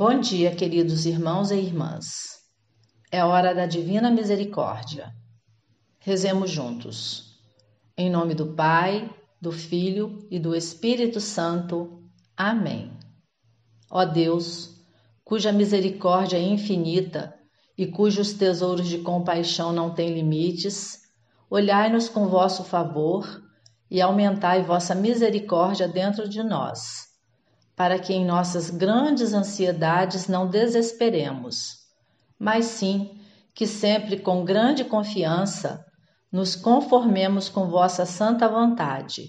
Bom dia, queridos irmãos e irmãs. É hora da divina misericórdia. Rezemos juntos. Em nome do Pai, do Filho e do Espírito Santo. Amém. Ó Deus, cuja misericórdia é infinita e cujos tesouros de compaixão não têm limites, olhai-nos com vosso favor e aumentai vossa misericórdia dentro de nós para que em nossas grandes ansiedades não desesperemos, mas sim que sempre com grande confiança nos conformemos com vossa santa vontade,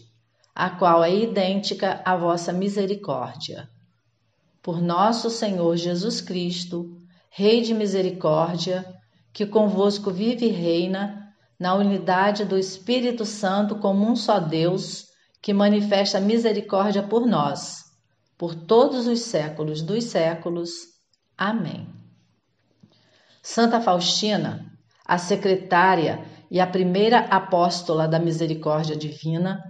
a qual é idêntica à vossa misericórdia. Por nosso Senhor Jesus Cristo, Rei de misericórdia, que convosco vive e reina, na unidade do Espírito Santo como um só Deus, que manifesta misericórdia por nós por todos os séculos dos séculos. Amém. Santa Faustina, a secretária e a primeira apóstola da misericórdia divina,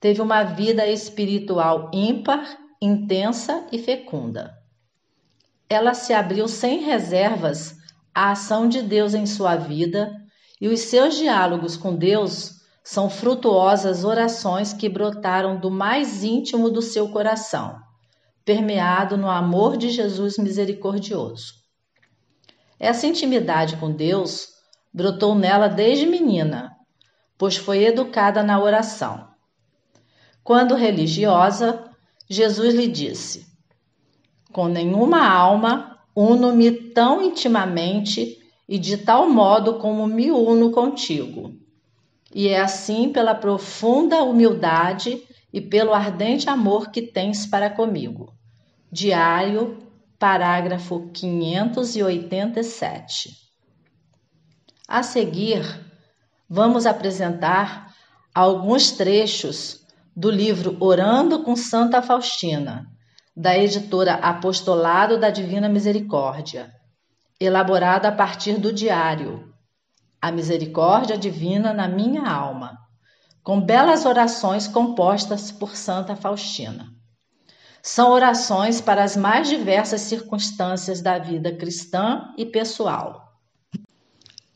teve uma vida espiritual ímpar, intensa e fecunda. Ela se abriu sem reservas à ação de Deus em sua vida e os seus diálogos com Deus são frutuosas orações que brotaram do mais íntimo do seu coração permeado no amor de Jesus misericordioso. Essa intimidade com Deus brotou nela desde menina, pois foi educada na oração. Quando religiosa, Jesus lhe disse: Com nenhuma alma uno-me tão intimamente e de tal modo como me uno contigo. E é assim pela profunda humildade e pelo ardente amor que tens para comigo. Diário, parágrafo 587. A seguir, vamos apresentar alguns trechos do livro Orando com Santa Faustina, da editora Apostolado da Divina Misericórdia, elaborado a partir do diário A Misericórdia Divina na Minha Alma, com belas orações compostas por Santa Faustina. São orações para as mais diversas circunstâncias da vida cristã e pessoal.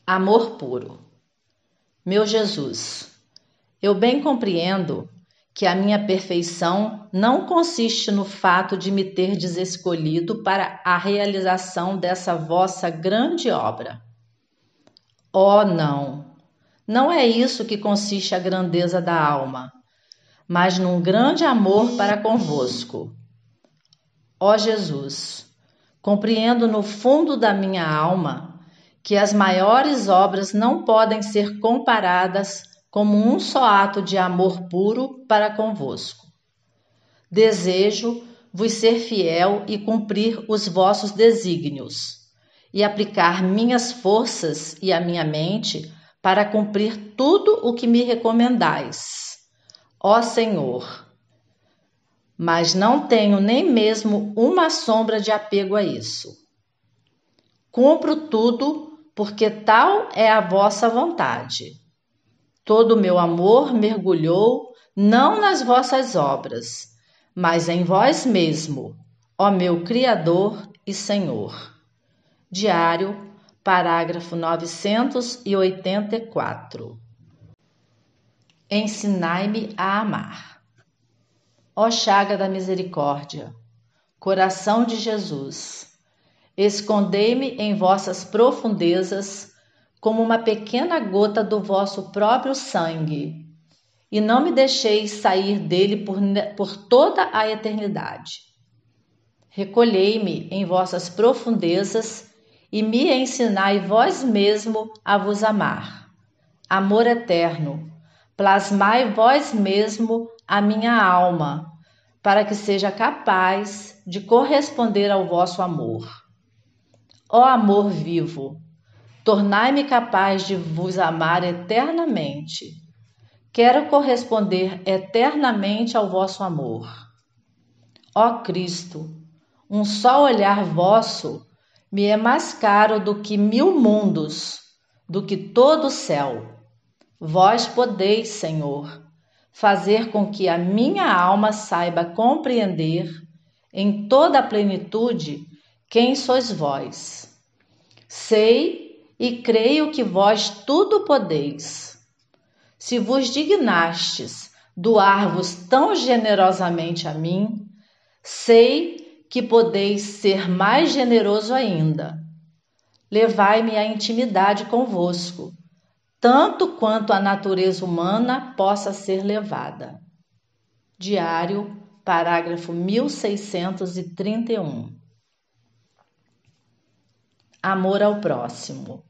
Amor puro. Meu Jesus, eu bem compreendo que a minha perfeição não consiste no fato de me ter desescolhido para a realização dessa vossa grande obra. Oh, não! Não é isso que consiste a grandeza da alma, mas num grande amor para convosco Ó Jesus, compreendo no fundo da minha alma que as maiores obras não podem ser comparadas como um só ato de amor puro para convosco. Desejo vos ser fiel e cumprir os vossos desígnios, e aplicar minhas forças e a minha mente para cumprir tudo o que me recomendais. Ó Senhor, mas não tenho nem mesmo uma sombra de apego a isso. Cumpro tudo porque tal é a vossa vontade. Todo o meu amor mergulhou não nas vossas obras, mas em vós mesmo, ó meu Criador e Senhor. Diário, parágrafo 984. Ensinai-me a amar. Ó chaga da misericórdia, coração de Jesus, escondei-me em vossas profundezas como uma pequena gota do vosso próprio sangue, e não me deixeis sair dele por, por toda a eternidade. Recolhei-me em vossas profundezas e me ensinai vós mesmo a vos amar. Amor eterno, plasmai vós mesmo a minha alma, para que seja capaz de corresponder ao vosso amor. Ó amor vivo, tornai-me capaz de vos amar eternamente. Quero corresponder eternamente ao vosso amor. Ó Cristo, um só olhar vosso me é mais caro do que mil mundos, do que todo o céu. Vós podeis, Senhor, fazer com que a minha alma saiba compreender em toda a plenitude quem sois vós. Sei e creio que vós tudo podeis. Se vos dignastes doar-vos tão generosamente a mim, sei que podeis ser mais generoso ainda. Levai-me à intimidade convosco, tanto quanto a natureza humana possa ser levada. Diário, parágrafo 1631. Amor ao próximo.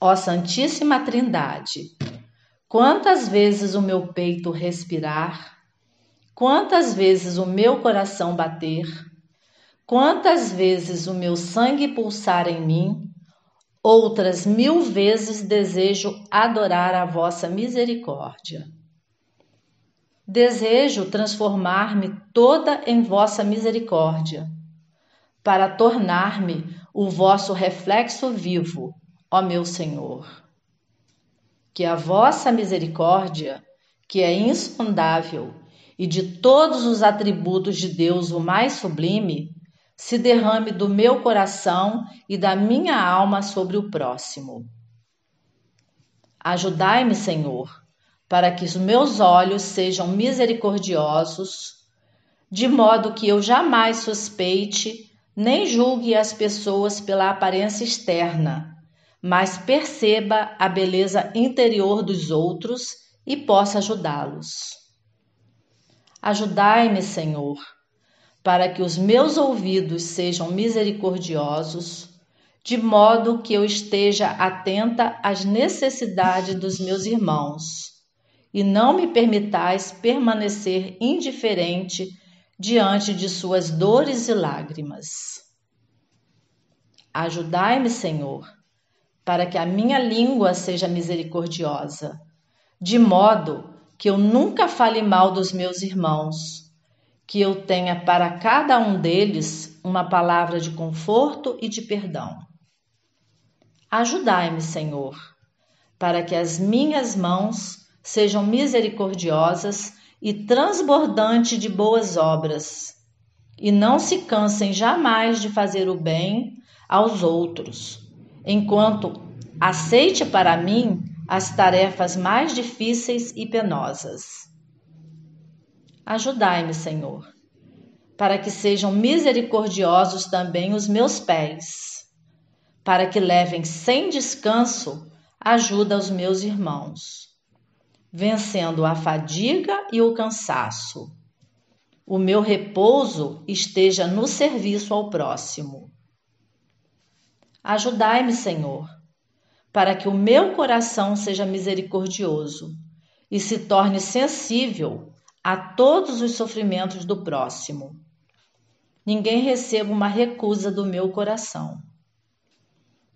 Ó Santíssima Trindade, Quantas vezes o meu peito respirar, quantas vezes o meu coração bater, quantas vezes o meu sangue pulsar em mim, outras mil vezes desejo adorar a vossa misericórdia. Desejo transformar-me toda em vossa misericórdia, para tornar-me o vosso reflexo vivo, ó meu Senhor que a vossa misericórdia, que é insondável, e de todos os atributos de Deus o mais sublime, se derrame do meu coração e da minha alma sobre o próximo. Ajudai-me, Senhor, para que os meus olhos sejam misericordiosos, de modo que eu jamais suspeite nem julgue as pessoas pela aparência externa mas perceba a beleza interior dos outros e possa ajudá-los. Ajudai-me, Senhor, para que os meus ouvidos sejam misericordiosos, de modo que eu esteja atenta às necessidades dos meus irmãos, e não me permitais permanecer indiferente diante de suas dores e lágrimas. Ajudai-me, Senhor, para que a minha língua seja misericordiosa, de modo que eu nunca fale mal dos meus irmãos, que eu tenha para cada um deles uma palavra de conforto e de perdão. Ajudai-me, Senhor, para que as minhas mãos sejam misericordiosas e transbordantes de boas obras, e não se cansem jamais de fazer o bem aos outros enquanto aceite para mim as tarefas mais difíceis e penosas. Ajudai-me, Senhor, para que sejam misericordiosos também os meus pés, para que levem sem descanso ajuda aos meus irmãos, vencendo a fadiga e o cansaço. O meu repouso esteja no serviço ao próximo Ajudai-me, Senhor, para que o meu coração seja misericordioso e se torne sensível a todos os sofrimentos do próximo. Ninguém receba uma recusa do meu coração.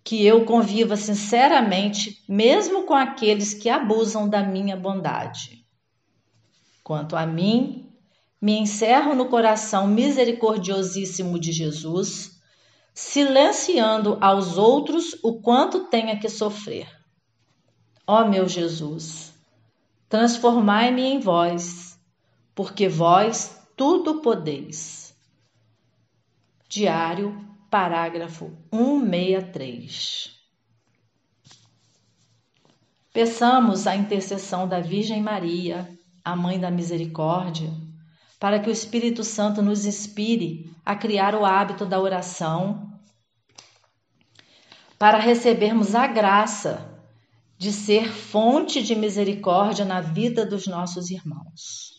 Que eu conviva sinceramente, mesmo com aqueles que abusam da minha bondade. Quanto a mim, me encerro no coração misericordiosíssimo de Jesus silenciando aos outros o quanto tenha que sofrer. Ó meu Jesus, transformai-me em vós, porque vós tudo podeis. Diário, parágrafo 163. Peçamos a intercessão da Virgem Maria, a Mãe da Misericórdia, para que o Espírito Santo nos inspire a criar o hábito da oração, para recebermos a graça de ser fonte de misericórdia na vida dos nossos irmãos.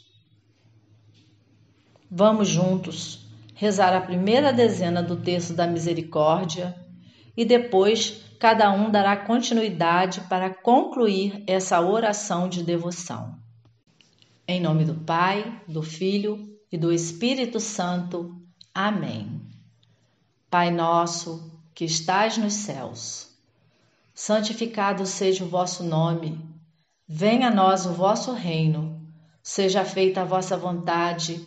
Vamos juntos rezar a primeira dezena do texto da misericórdia e depois cada um dará continuidade para concluir essa oração de devoção. Em nome do Pai, do Filho e do Espírito Santo. Amém. Pai nosso, que estais nos céus, santificado seja o vosso nome. Venha a nós o vosso reino. Seja feita a vossa vontade,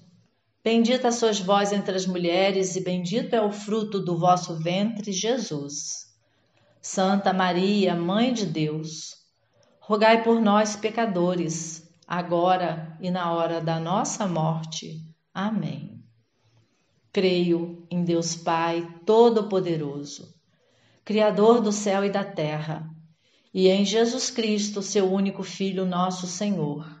Bendita sois vós entre as mulheres, e bendito é o fruto do vosso ventre, Jesus. Santa Maria, Mãe de Deus, rogai por nós, pecadores, agora e na hora da nossa morte. Amém. Creio em Deus Pai Todo-Poderoso Criador do céu e da terra, e em Jesus Cristo, seu único Filho, nosso Senhor,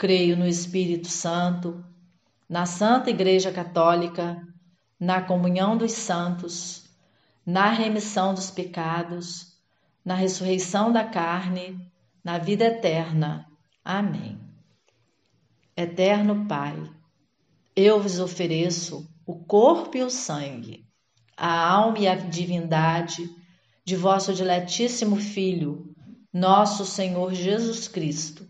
Creio no Espírito Santo, na Santa Igreja Católica, na comunhão dos santos, na remissão dos pecados, na ressurreição da carne, na vida eterna. Amém. Eterno Pai, eu vos ofereço o corpo e o sangue a alma e a divindade de vosso diletíssimo Filho, nosso Senhor Jesus Cristo,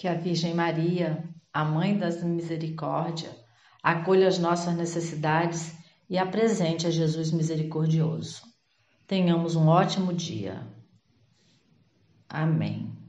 Que a Virgem Maria, a Mãe das Misericórdia, acolha as nossas necessidades e apresente a Jesus misericordioso. Tenhamos um ótimo dia. Amém.